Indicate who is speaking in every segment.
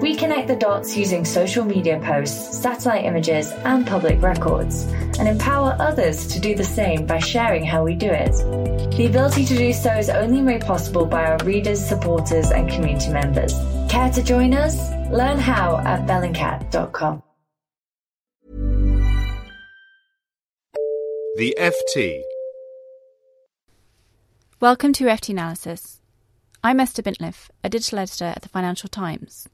Speaker 1: We connect the dots using social media posts, satellite images, and public records, and empower others to do the same by sharing how we do it. The ability to do so is only made possible by our readers, supporters, and community members. Care to join us? Learn how at bellingcat.com.
Speaker 2: The FT.
Speaker 3: Welcome to FT Analysis. I'm Esther Bintliff, a digital editor at the Financial Times.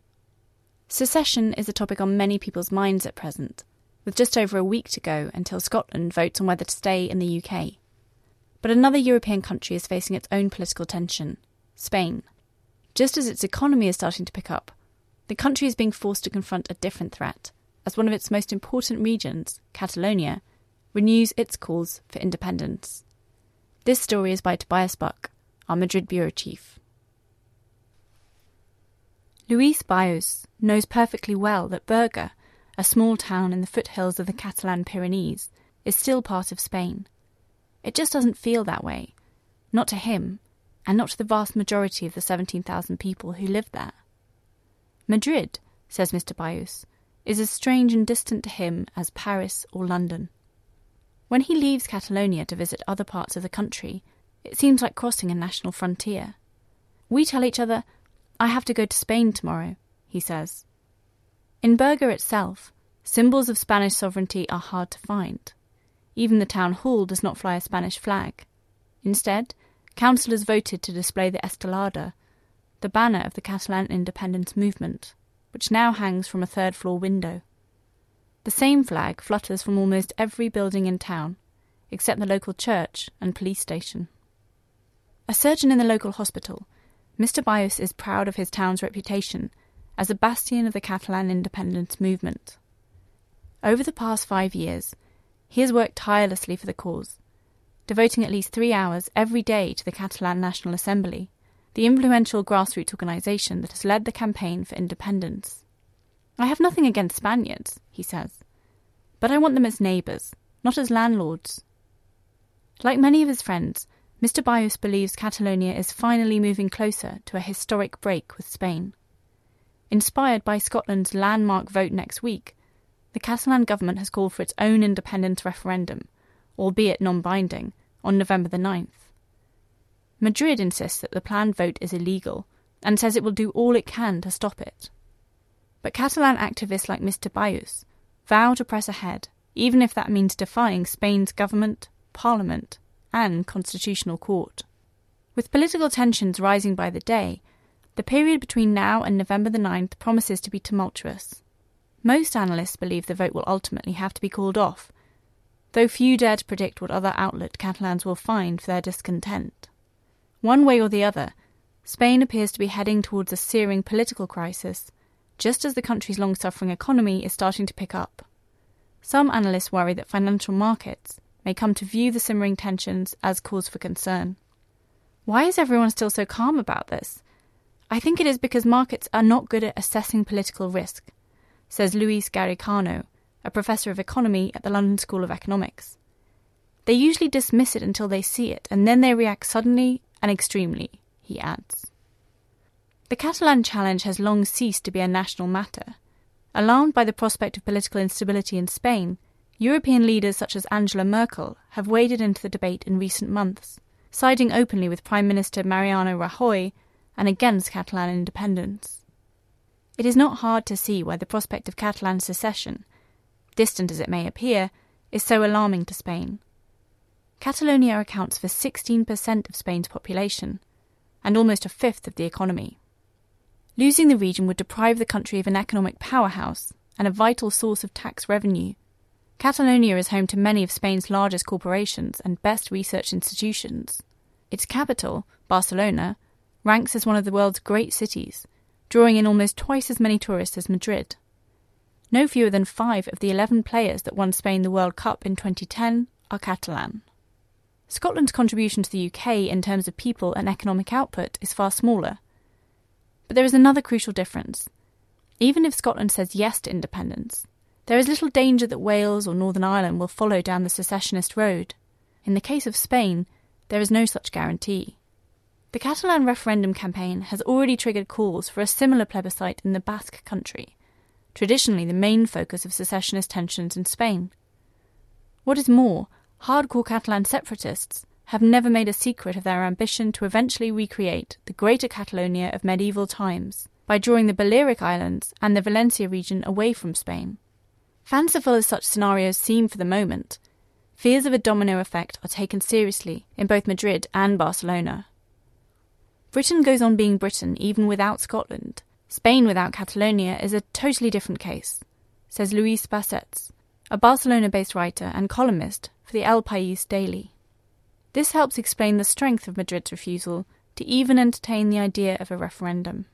Speaker 3: Secession is a topic on many people's minds at present, with just over a week to go until Scotland votes on whether to stay in the UK. But another European country is facing its own political tension Spain. Just as its economy is starting to pick up, the country is being forced to confront a different threat, as one of its most important regions, Catalonia, renews its calls for independence. This story is by Tobias Buck, our Madrid bureau chief. Luis Bayos knows perfectly well that Berga, a small town in the foothills of the Catalan Pyrenees, is still part of Spain. It just doesn't feel that way, not to him, and not to the vast majority of the 17,000 people who live there. Madrid, says Mr. Bayos, is as strange and distant to him as Paris or London. When he leaves Catalonia to visit other parts of the country, it seems like crossing a national frontier. We tell each other I have to go to Spain tomorrow, he says. In Berga itself, symbols of Spanish sovereignty are hard to find. Even the town hall does not fly a Spanish flag. Instead, councillors voted to display the Estelada, the banner of the Catalan independence movement, which now hangs from a third floor window. The same flag flutters from almost every building in town, except the local church and police station. A surgeon in the local hospital Mr. Bayos is proud of his town's reputation as a bastion of the Catalan independence movement. Over the past five years, he has worked tirelessly for the cause, devoting at least three hours every day to the Catalan National Assembly, the influential grassroots organisation that has led the campaign for independence. I have nothing against Spaniards, he says, but I want them as neighbours, not as landlords. Like many of his friends, Mr. Bayos believes Catalonia is finally moving closer to a historic break with Spain. Inspired by Scotland's landmark vote next week, the Catalan government has called for its own independence referendum, albeit non binding, on November the 9th. Madrid insists that the planned vote is illegal and says it will do all it can to stop it. But Catalan activists like Mr. Bayos vow to press ahead, even if that means defying Spain's government, parliament, and Constitutional Court. With political tensions rising by the day, the period between now and November the 9th promises to be tumultuous. Most analysts believe the vote will ultimately have to be called off, though few dare to predict what other outlet Catalans will find for their discontent. One way or the other, Spain appears to be heading towards a searing political crisis, just as the country's long suffering economy is starting to pick up. Some analysts worry that financial markets, may come to view the simmering tensions as cause for concern. Why is everyone still so calm about this? I think it is because markets are not good at assessing political risk, says Luis Garicano, a professor of economy at the London School of Economics. They usually dismiss it until they see it, and then they react suddenly and extremely, he adds. The Catalan challenge has long ceased to be a national matter. Alarmed by the prospect of political instability in Spain, European leaders such as Angela Merkel have waded into the debate in recent months, siding openly with Prime Minister Mariano Rajoy and against Catalan independence. It is not hard to see why the prospect of Catalan secession, distant as it may appear, is so alarming to Spain. Catalonia accounts for 16% of Spain's population and almost a fifth of the economy. Losing the region would deprive the country of an economic powerhouse and a vital source of tax revenue Catalonia is home to many of Spain's largest corporations and best research institutions. Its capital, Barcelona, ranks as one of the world's great cities, drawing in almost twice as many tourists as Madrid. No fewer than five of the 11 players that won Spain the World Cup in 2010 are Catalan. Scotland's contribution to the UK in terms of people and economic output is far smaller. But there is another crucial difference. Even if Scotland says yes to independence, there is little danger that Wales or Northern Ireland will follow down the secessionist road. In the case of Spain, there is no such guarantee. The Catalan referendum campaign has already triggered calls for a similar plebiscite in the Basque country, traditionally the main focus of secessionist tensions in Spain. What is more, hardcore Catalan separatists have never made a secret of their ambition to eventually recreate the Greater Catalonia of medieval times by drawing the Balearic Islands and the Valencia region away from Spain. Fanciful as such scenarios seem for the moment, fears of a domino effect are taken seriously in both Madrid and Barcelona. Britain goes on being Britain even without Scotland. Spain without Catalonia is a totally different case, says Luis Bassets, a Barcelona based writer and columnist for the El País daily. This helps explain the strength of Madrid's refusal to even entertain the idea of a referendum.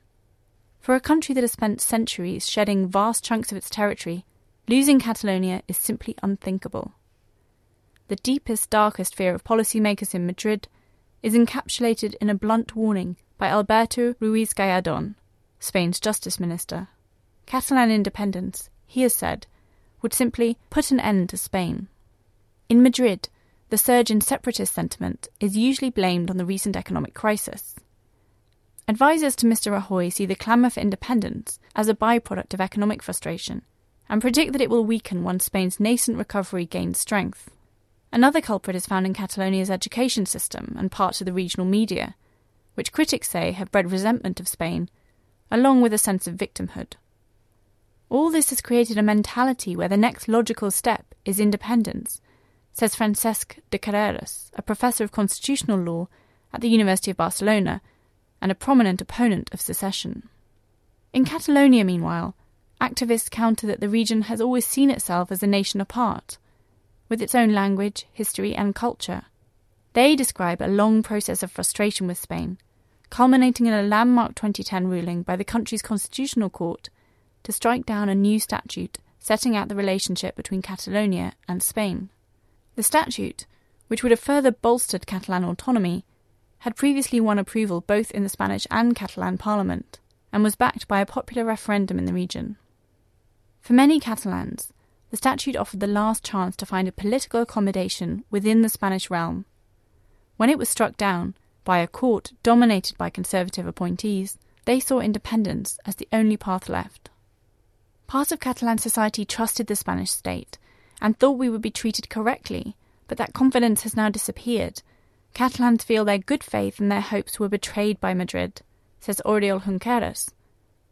Speaker 3: For a country that has spent centuries shedding vast chunks of its territory, losing Catalonia is simply unthinkable. The deepest, darkest fear of policymakers in Madrid is encapsulated in a blunt warning by Alberto Ruiz Gallardon, Spain's justice minister. Catalan independence, he has said, would simply put an end to Spain. In Madrid, the surge in separatist sentiment is usually blamed on the recent economic crisis. Advisers to Mr. Rajoy see the clamour for independence as a byproduct of economic frustration and predict that it will weaken once Spain's nascent recovery gains strength. Another culprit is found in Catalonia's education system and parts of the regional media, which critics say have bred resentment of Spain, along with a sense of victimhood. All this has created a mentality where the next logical step is independence, says Francesc de Carreras, a professor of constitutional law at the University of Barcelona and a prominent opponent of secession. In Catalonia, meanwhile, activists counter that the region has always seen itself as a nation apart with its own language, history, and culture. They describe a long process of frustration with Spain, culminating in a landmark 2010 ruling by the country's constitutional court to strike down a new statute setting out the relationship between Catalonia and Spain. The statute, which would have further bolstered Catalan autonomy, had previously won approval both in the Spanish and Catalan parliament, and was backed by a popular referendum in the region. For many Catalans, the statute offered the last chance to find a political accommodation within the Spanish realm. When it was struck down by a court dominated by conservative appointees, they saw independence as the only path left. Part of Catalan society trusted the Spanish state and thought we would be treated correctly, but that confidence has now disappeared. Catalans feel their good faith and their hopes were betrayed by Madrid, says Oriol Junqueras,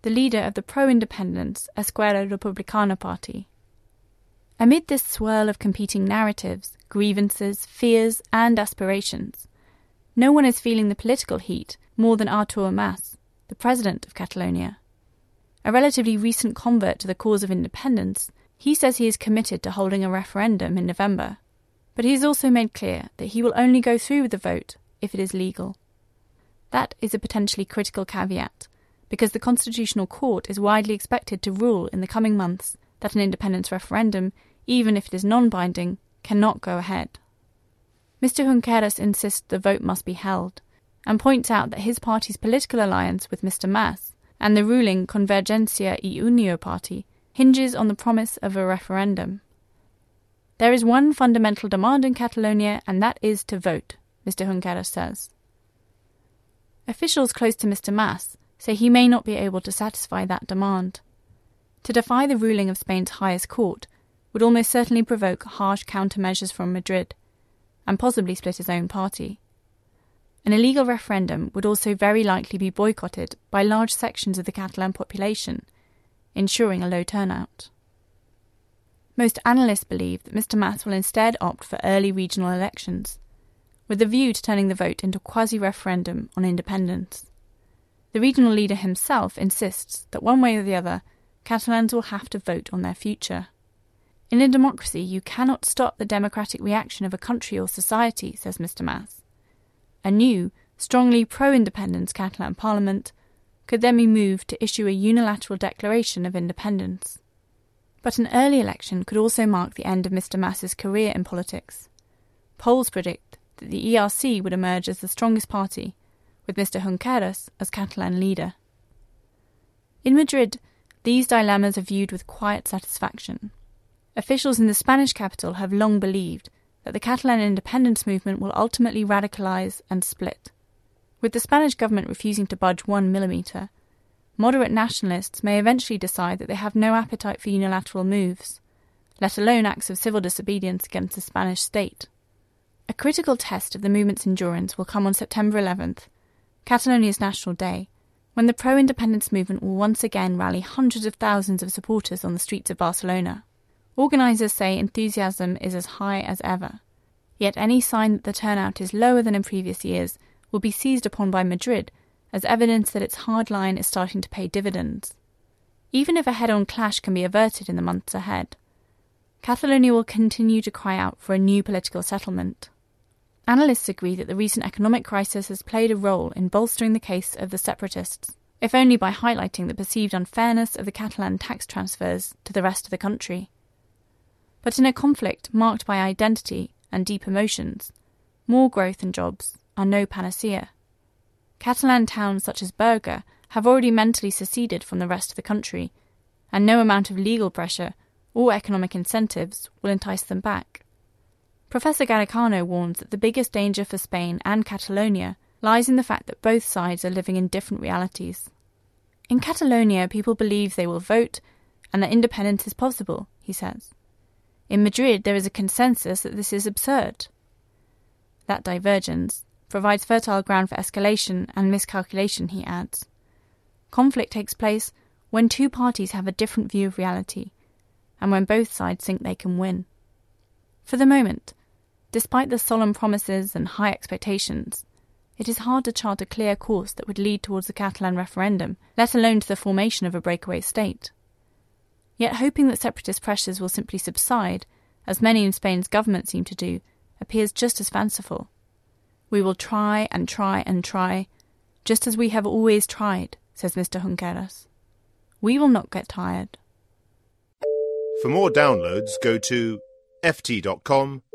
Speaker 3: the leader of the pro independence Esquerra Republicana party. Amid this swirl of competing narratives, grievances, fears, and aspirations, no one is feeling the political heat more than Artur Mas, the president of Catalonia. A relatively recent convert to the cause of independence, he says he is committed to holding a referendum in November. But he has also made clear that he will only go through with the vote if it is legal. That is a potentially critical caveat, because the Constitutional Court is widely expected to rule in the coming months that an independence referendum even if it is non binding, cannot go ahead. Mr. Junqueras insists the vote must be held, and points out that his party's political alliance with Mr. Mas and the ruling Convergencia y Unió party hinges on the promise of a referendum. There is one fundamental demand in Catalonia, and that is to vote, Mr. Junqueras says. Officials close to Mr. Mas say he may not be able to satisfy that demand. To defy the ruling of Spain's highest court would almost certainly provoke harsh countermeasures from Madrid, and possibly split his own party. An illegal referendum would also very likely be boycotted by large sections of the Catalan population, ensuring a low turnout. Most analysts believe that Mr. Mas will instead opt for early regional elections, with a view to turning the vote into a quasi referendum on independence. The regional leader himself insists that one way or the other, Catalans will have to vote on their future. In a democracy, you cannot stop the democratic reaction of a country or society, says Mr. Mas. A new, strongly pro independence Catalan parliament could then be moved to issue a unilateral declaration of independence. But an early election could also mark the end of Mr. Mas's career in politics. Polls predict that the ERC would emerge as the strongest party, with Mr. Junqueras as Catalan leader. In Madrid, these dilemmas are viewed with quiet satisfaction. Officials in the Spanish capital have long believed that the Catalan independence movement will ultimately radicalise and split. With the Spanish government refusing to budge one millimetre, moderate nationalists may eventually decide that they have no appetite for unilateral moves, let alone acts of civil disobedience against the Spanish state. A critical test of the movement's endurance will come on September 11th, Catalonia's National Day, when the pro independence movement will once again rally hundreds of thousands of supporters on the streets of Barcelona. Organisers say enthusiasm is as high as ever. Yet any sign that the turnout is lower than in previous years will be seized upon by Madrid as evidence that its hard line is starting to pay dividends. Even if a head on clash can be averted in the months ahead, Catalonia will continue to cry out for a new political settlement. Analysts agree that the recent economic crisis has played a role in bolstering the case of the separatists, if only by highlighting the perceived unfairness of the Catalan tax transfers to the rest of the country. But in a conflict marked by identity and deep emotions, more growth and jobs are no panacea. Catalan towns such as Berga have already mentally seceded from the rest of the country, and no amount of legal pressure or economic incentives will entice them back. Professor Garicano warns that the biggest danger for Spain and Catalonia lies in the fact that both sides are living in different realities. In Catalonia, people believe they will vote and that independence is possible, he says. In Madrid, there is a consensus that this is absurd. That divergence provides fertile ground for escalation and miscalculation, he adds. Conflict takes place when two parties have a different view of reality and when both sides think they can win. For the moment, Despite the solemn promises and high expectations, it is hard to chart a clear course that would lead towards the Catalan referendum, let alone to the formation of a breakaway state. Yet hoping that separatist pressures will simply subside, as many in Spain's government seem to do, appears just as fanciful. We will try and try and try, just as we have always tried, says Mr. Junqueras. We will not get tired.
Speaker 2: For more downloads, go to ft.com